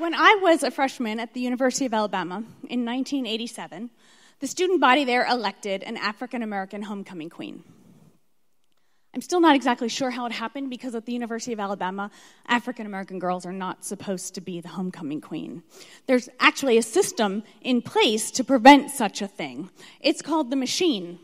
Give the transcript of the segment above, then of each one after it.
When I was a freshman at the University of Alabama in 1987, the student body there elected an African American homecoming queen. I'm still not exactly sure how it happened because at the University of Alabama, African American girls are not supposed to be the homecoming queen. There's actually a system in place to prevent such a thing. It's called the Machine.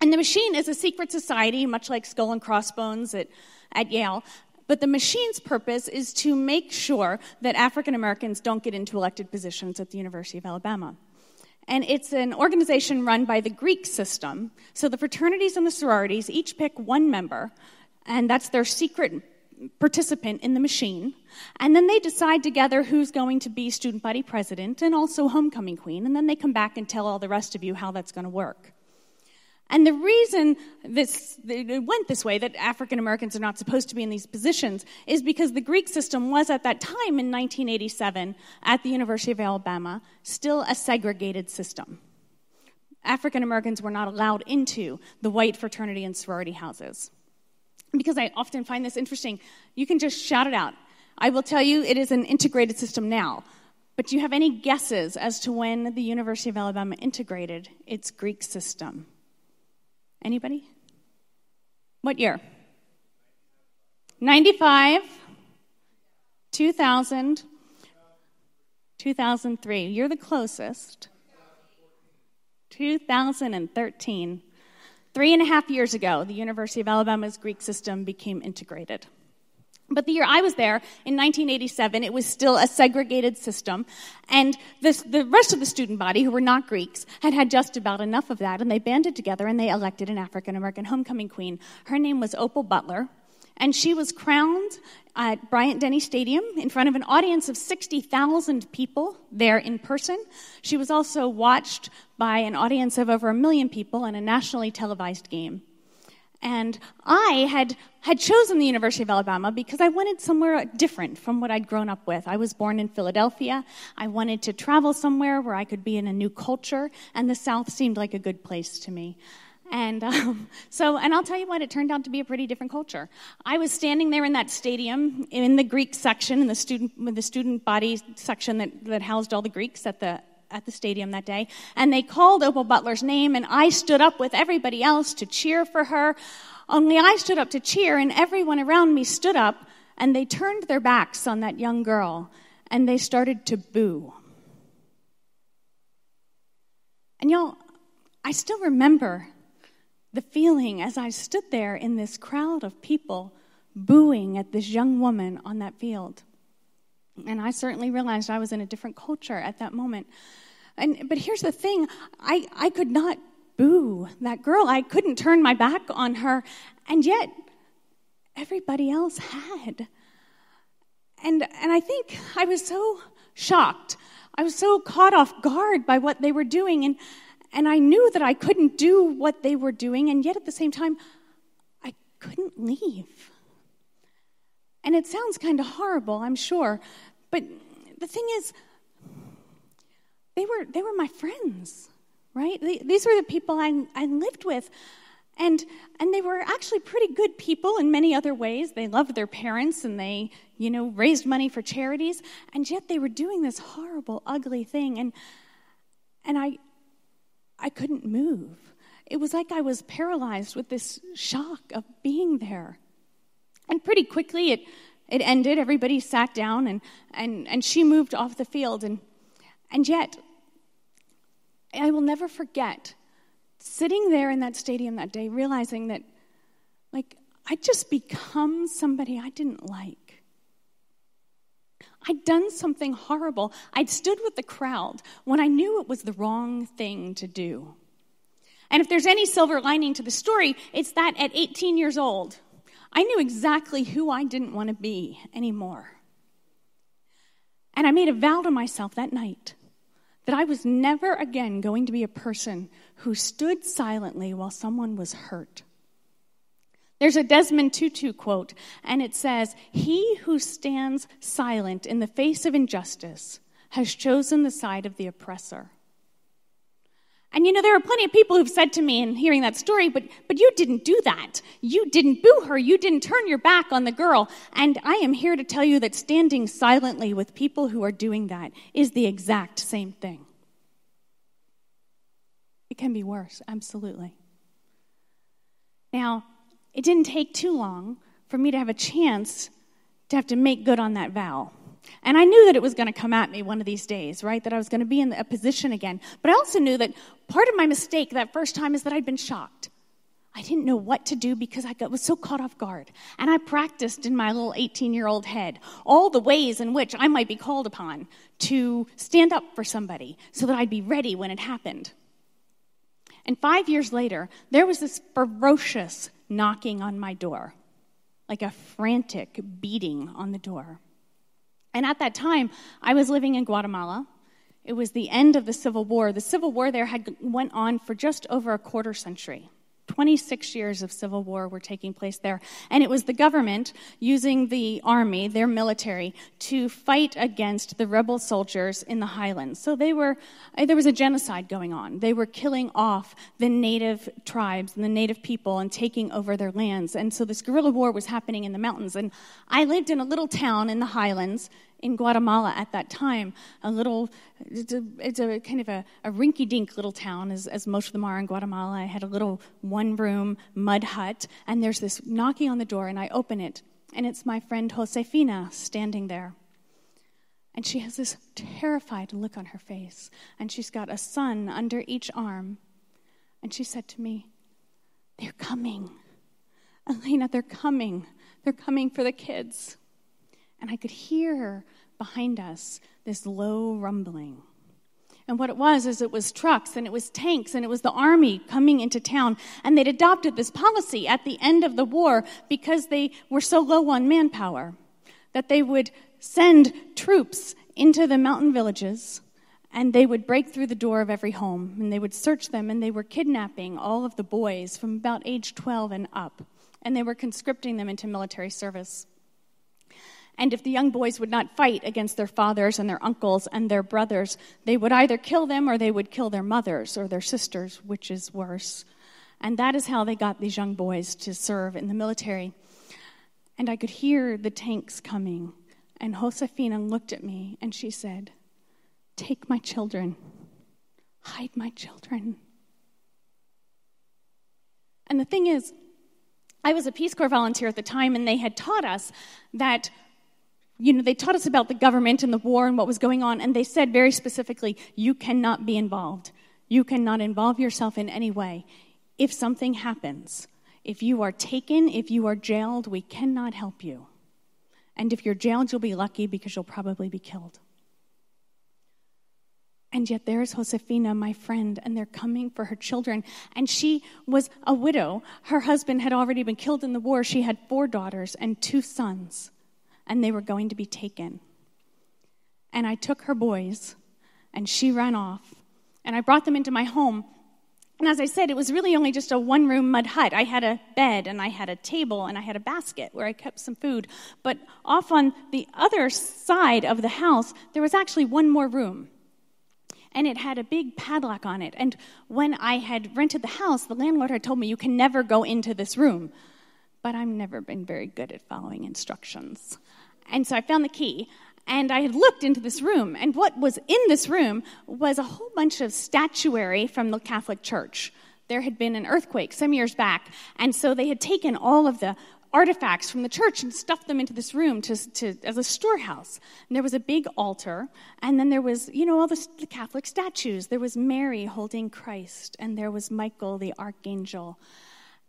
And the Machine is a secret society, much like Skull and Crossbones at, at Yale. But the Machine's purpose is to make sure that African Americans don't get into elected positions at the University of Alabama. And it's an organization run by the Greek system. So the fraternities and the sororities each pick one member, and that's their secret participant in the machine. And then they decide together who's going to be student body president and also homecoming queen. And then they come back and tell all the rest of you how that's going to work. And the reason this it went this way, that African Americans are not supposed to be in these positions, is because the Greek system was at that time in 1987 at the University of Alabama still a segregated system. African Americans were not allowed into the white fraternity and sorority houses. Because I often find this interesting, you can just shout it out. I will tell you it is an integrated system now. But do you have any guesses as to when the University of Alabama integrated its Greek system? Anybody? What year? 95, 2000, 2003. You're the closest. 2013. Three and a half years ago, the University of Alabama's Greek system became integrated. But the year I was there, in 1987, it was still a segregated system. And this, the rest of the student body, who were not Greeks, had had just about enough of that. And they banded together and they elected an African American homecoming queen. Her name was Opal Butler. And she was crowned at Bryant Denny Stadium in front of an audience of 60,000 people there in person. She was also watched by an audience of over a million people in a nationally televised game. And I had, had chosen the University of Alabama because I wanted somewhere different from what I'd grown up with. I was born in Philadelphia. I wanted to travel somewhere where I could be in a new culture, and the South seemed like a good place to me. And um, so, and I'll tell you what, it turned out to be a pretty different culture. I was standing there in that stadium in the Greek section, in the student, the student body section that, that housed all the Greeks at the at the stadium that day, and they called Opal Butler's name, and I stood up with everybody else to cheer for her. Only I stood up to cheer, and everyone around me stood up, and they turned their backs on that young girl, and they started to boo. And y'all, I still remember the feeling as I stood there in this crowd of people booing at this young woman on that field. And I certainly realized I was in a different culture at that moment. And, but here's the thing I, I could not boo that girl. I couldn't turn my back on her. And yet, everybody else had. And, and I think I was so shocked. I was so caught off guard by what they were doing. And, and I knew that I couldn't do what they were doing. And yet, at the same time, I couldn't leave. And it sounds kind of horrible, I'm sure. But the thing is, they were, they were my friends, right? These were the people I, I lived with. And, and they were actually pretty good people in many other ways. They loved their parents and they, you know, raised money for charities. And yet they were doing this horrible, ugly thing. And, and I, I couldn't move. It was like I was paralyzed with this shock of being there. And pretty quickly it, it ended. Everybody sat down and, and, and she moved off the field. And and yet, I will never forget sitting there in that stadium that day, realizing that, like, I'd just become somebody I didn't like. I'd done something horrible. I'd stood with the crowd when I knew it was the wrong thing to do. And if there's any silver lining to the story, it's that at 18 years old, I knew exactly who I didn't want to be anymore. And I made a vow to myself that night that I was never again going to be a person who stood silently while someone was hurt. There's a Desmond Tutu quote, and it says, He who stands silent in the face of injustice has chosen the side of the oppressor. And you know, there are plenty of people who've said to me in hearing that story, but, but you didn't do that. You didn't boo her. You didn't turn your back on the girl. And I am here to tell you that standing silently with people who are doing that is the exact same thing. It can be worse, absolutely. Now, it didn't take too long for me to have a chance to have to make good on that vow. And I knew that it was going to come at me one of these days, right? That I was going to be in a position again. But I also knew that part of my mistake that first time is that I'd been shocked. I didn't know what to do because I was so caught off guard. And I practiced in my little 18 year old head all the ways in which I might be called upon to stand up for somebody so that I'd be ready when it happened. And five years later, there was this ferocious knocking on my door, like a frantic beating on the door. And at that time, I was living in Guatemala. It was the end of the Civil War. The Civil War there had went on for just over a quarter century. 26 years of civil war were taking place there. And it was the government using the army, their military, to fight against the rebel soldiers in the highlands. So they were, uh, there was a genocide going on. They were killing off the native tribes and the native people and taking over their lands. And so this guerrilla war was happening in the mountains. And I lived in a little town in the highlands in Guatemala at that time, a little, it's a, it's a kind of a, a rinky dink little town, as, as most of them are in Guatemala. I had a little one room mud hut, and there's this knocking on the door, and I open it, and it's my friend Josefina standing there. And she has this terrified look on her face, and she's got a son under each arm. And she said to me, They're coming. Elena, they're coming. They're coming for the kids. And I could hear behind us this low rumbling. And what it was is it was trucks and it was tanks and it was the army coming into town. And they'd adopted this policy at the end of the war because they were so low on manpower that they would send troops into the mountain villages and they would break through the door of every home and they would search them and they were kidnapping all of the boys from about age 12 and up and they were conscripting them into military service. And if the young boys would not fight against their fathers and their uncles and their brothers, they would either kill them or they would kill their mothers or their sisters, which is worse. And that is how they got these young boys to serve in the military. And I could hear the tanks coming. And Josefina looked at me and she said, Take my children, hide my children. And the thing is, I was a Peace Corps volunteer at the time, and they had taught us that you know, they taught us about the government and the war and what was going on, and they said very specifically, you cannot be involved. You cannot involve yourself in any way. If something happens, if you are taken, if you are jailed, we cannot help you. And if you're jailed, you'll be lucky because you'll probably be killed. And yet there's Josefina, my friend, and they're coming for her children. And she was a widow. Her husband had already been killed in the war. She had four daughters and two sons and they were going to be taken. And I took her boys, and she ran off, and I brought them into my home. And as I said, it was really only just a one room mud hut. I had a bed, and I had a table, and I had a basket where I kept some food. But off on the other side of the house, there was actually one more room and it had a big padlock on it. And when I had rented the house, the landlord had told me, You can never go into this room. But I've never been very good at following instructions. And so I found the key. And I had looked into this room, and what was in this room was a whole bunch of statuary from the Catholic Church. There had been an earthquake some years back, and so they had taken all of the artifacts from the church and stuffed them into this room to, to, as a storehouse. And there was a big altar, and then there was, you know, all the, the Catholic statues. There was Mary holding Christ, and there was Michael the archangel.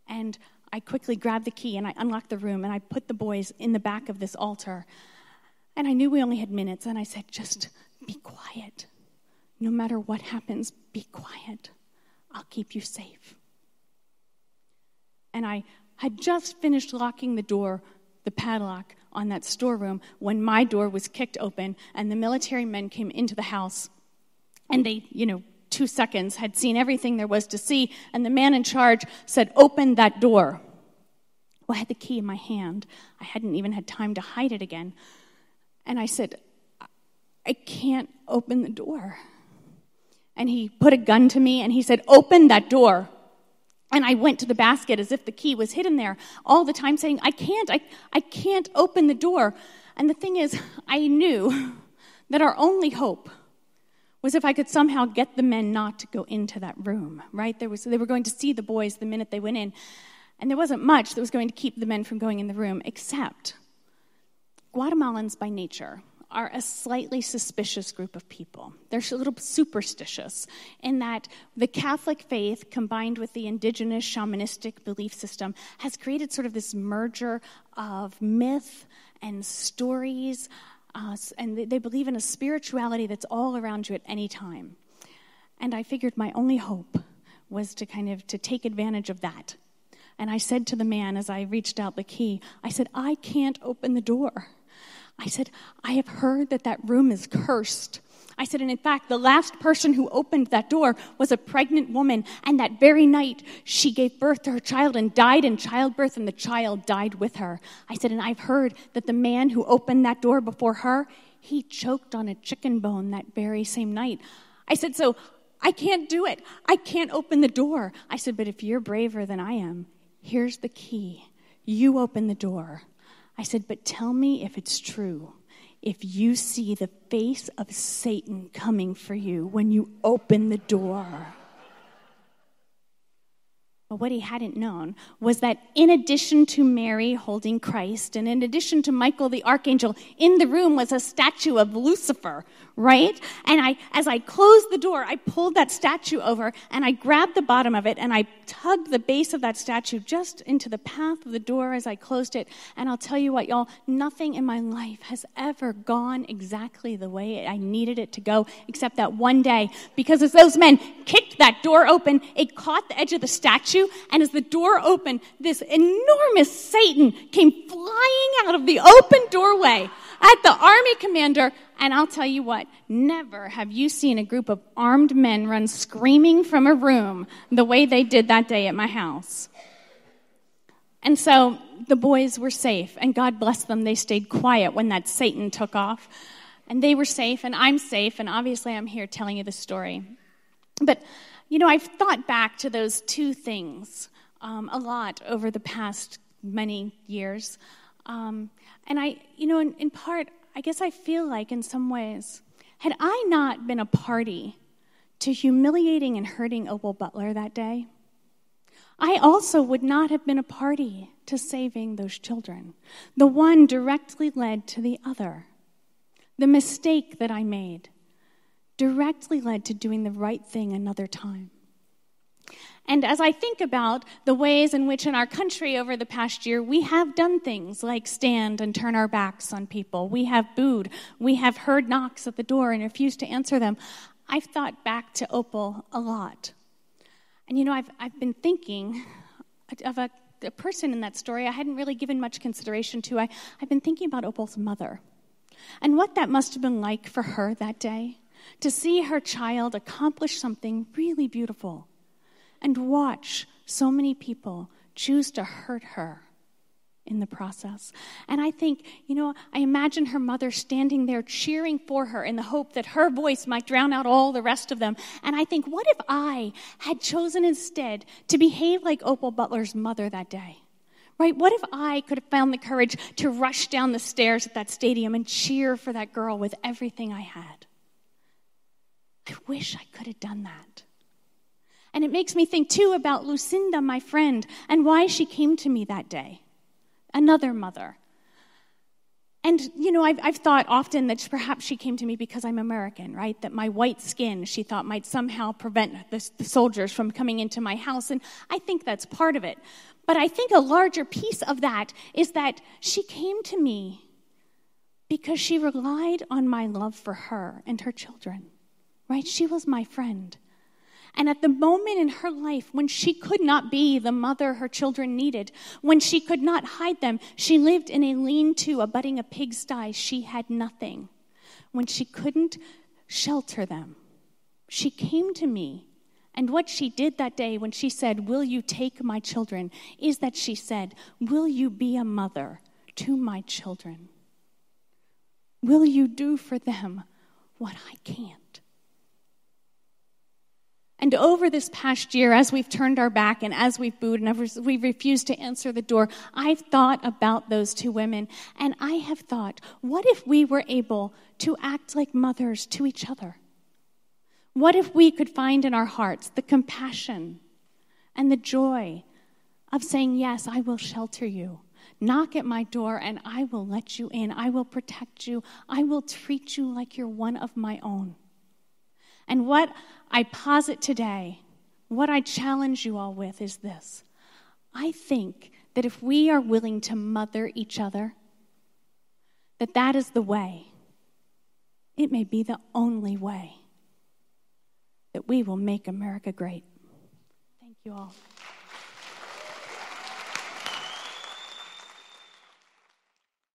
And I quickly grabbed the key and I unlocked the room and I put the boys in the back of this altar. And I knew we only had minutes, and I said, just be quiet. No matter what happens, be quiet. I'll keep you safe. And I had just finished locking the door, the padlock on that storeroom, when my door was kicked open and the military men came into the house. And they, you know, two seconds, had seen everything there was to see, and the man in charge said, Open that door. Well, I had the key in my hand. I hadn't even had time to hide it again. And I said, I can't open the door. and he put a gun to me and he said, Open that door. And I went to the basket as if the key was hidden there all the time, saying, I can't, I, I can't open the door. And the thing is, I knew that our only hope was if I could somehow get the men not to go into that room, right? There was, they were going to see the boys the minute they went in. And there wasn't much that was going to keep the men from going in the room, except Guatemalans by nature are a slightly suspicious group of people. They're a little superstitious in that the Catholic faith combined with the indigenous shamanistic belief system has created sort of this merger of myth and stories. Uh, and they believe in a spirituality that's all around you at any time. And I figured my only hope was to kind of to take advantage of that. And I said to the man as I reached out the key, I said, I can't open the door. I said, I have heard that that room is cursed. I said, and in fact, the last person who opened that door was a pregnant woman, and that very night she gave birth to her child and died in childbirth, and the child died with her. I said, and I've heard that the man who opened that door before her, he choked on a chicken bone that very same night. I said, so I can't do it. I can't open the door. I said, but if you're braver than I am, here's the key. You open the door. I said, But tell me if it's true. If you see the face of Satan coming for you when you open the door. But what he hadn't known was that in addition to Mary holding Christ, and in addition to Michael the archangel, in the room was a statue of Lucifer, right? And I, as I closed the door, I pulled that statue over and I grabbed the bottom of it and I tugged the base of that statue just into the path of the door as I closed it. And I'll tell you what, y'all, nothing in my life has ever gone exactly the way I needed it to go, except that one day, because as those men kicked that door open, it caught the edge of the statue and as the door opened, this enormous Satan came flying out of the open doorway at the army commander. And I'll tell you what, never have you seen a group of armed men run screaming from a room the way they did that day at my house. And so the boys were safe, and God bless them, they stayed quiet when that Satan took off. And they were safe, and I'm safe, and obviously I'm here telling you the story. But you know, I've thought back to those two things um, a lot over the past many years. Um, and I, you know, in, in part, I guess I feel like in some ways, had I not been a party to humiliating and hurting Opal Butler that day, I also would not have been a party to saving those children. The one directly led to the other. The mistake that I made directly led to doing the right thing another time. And as I think about the ways in which in our country over the past year we have done things like stand and turn our backs on people, we have booed, we have heard knocks at the door and refused to answer them, I've thought back to Opal a lot. And you know, I've, I've been thinking of a, a person in that story I hadn't really given much consideration to. I, I've been thinking about Opal's mother and what that must have been like for her that day to see her child accomplish something really beautiful and watch so many people choose to hurt her in the process. And I think, you know, I imagine her mother standing there cheering for her in the hope that her voice might drown out all the rest of them. And I think, what if I had chosen instead to behave like Opal Butler's mother that day? Right? What if I could have found the courage to rush down the stairs at that stadium and cheer for that girl with everything I had? I wish I could have done that. And it makes me think too about Lucinda, my friend, and why she came to me that day. Another mother. And, you know, I've, I've thought often that perhaps she came to me because I'm American, right? That my white skin, she thought, might somehow prevent the, the soldiers from coming into my house. And I think that's part of it. But I think a larger piece of that is that she came to me because she relied on my love for her and her children right? She was my friend. And at the moment in her life when she could not be the mother her children needed, when she could not hide them, she lived in a lean to abutting a pigsty. She had nothing. When she couldn't shelter them, she came to me. And what she did that day when she said, Will you take my children? is that she said, Will you be a mother to my children? Will you do for them what I can't? And over this past year, as we've turned our back and as we've booed and we've refused to answer the door, I've thought about those two women. And I have thought, what if we were able to act like mothers to each other? What if we could find in our hearts the compassion and the joy of saying, Yes, I will shelter you. Knock at my door and I will let you in. I will protect you. I will treat you like you're one of my own. And what I posit today, what I challenge you all with is this I think that if we are willing to mother each other, that that is the way. It may be the only way that we will make America great. Thank you all.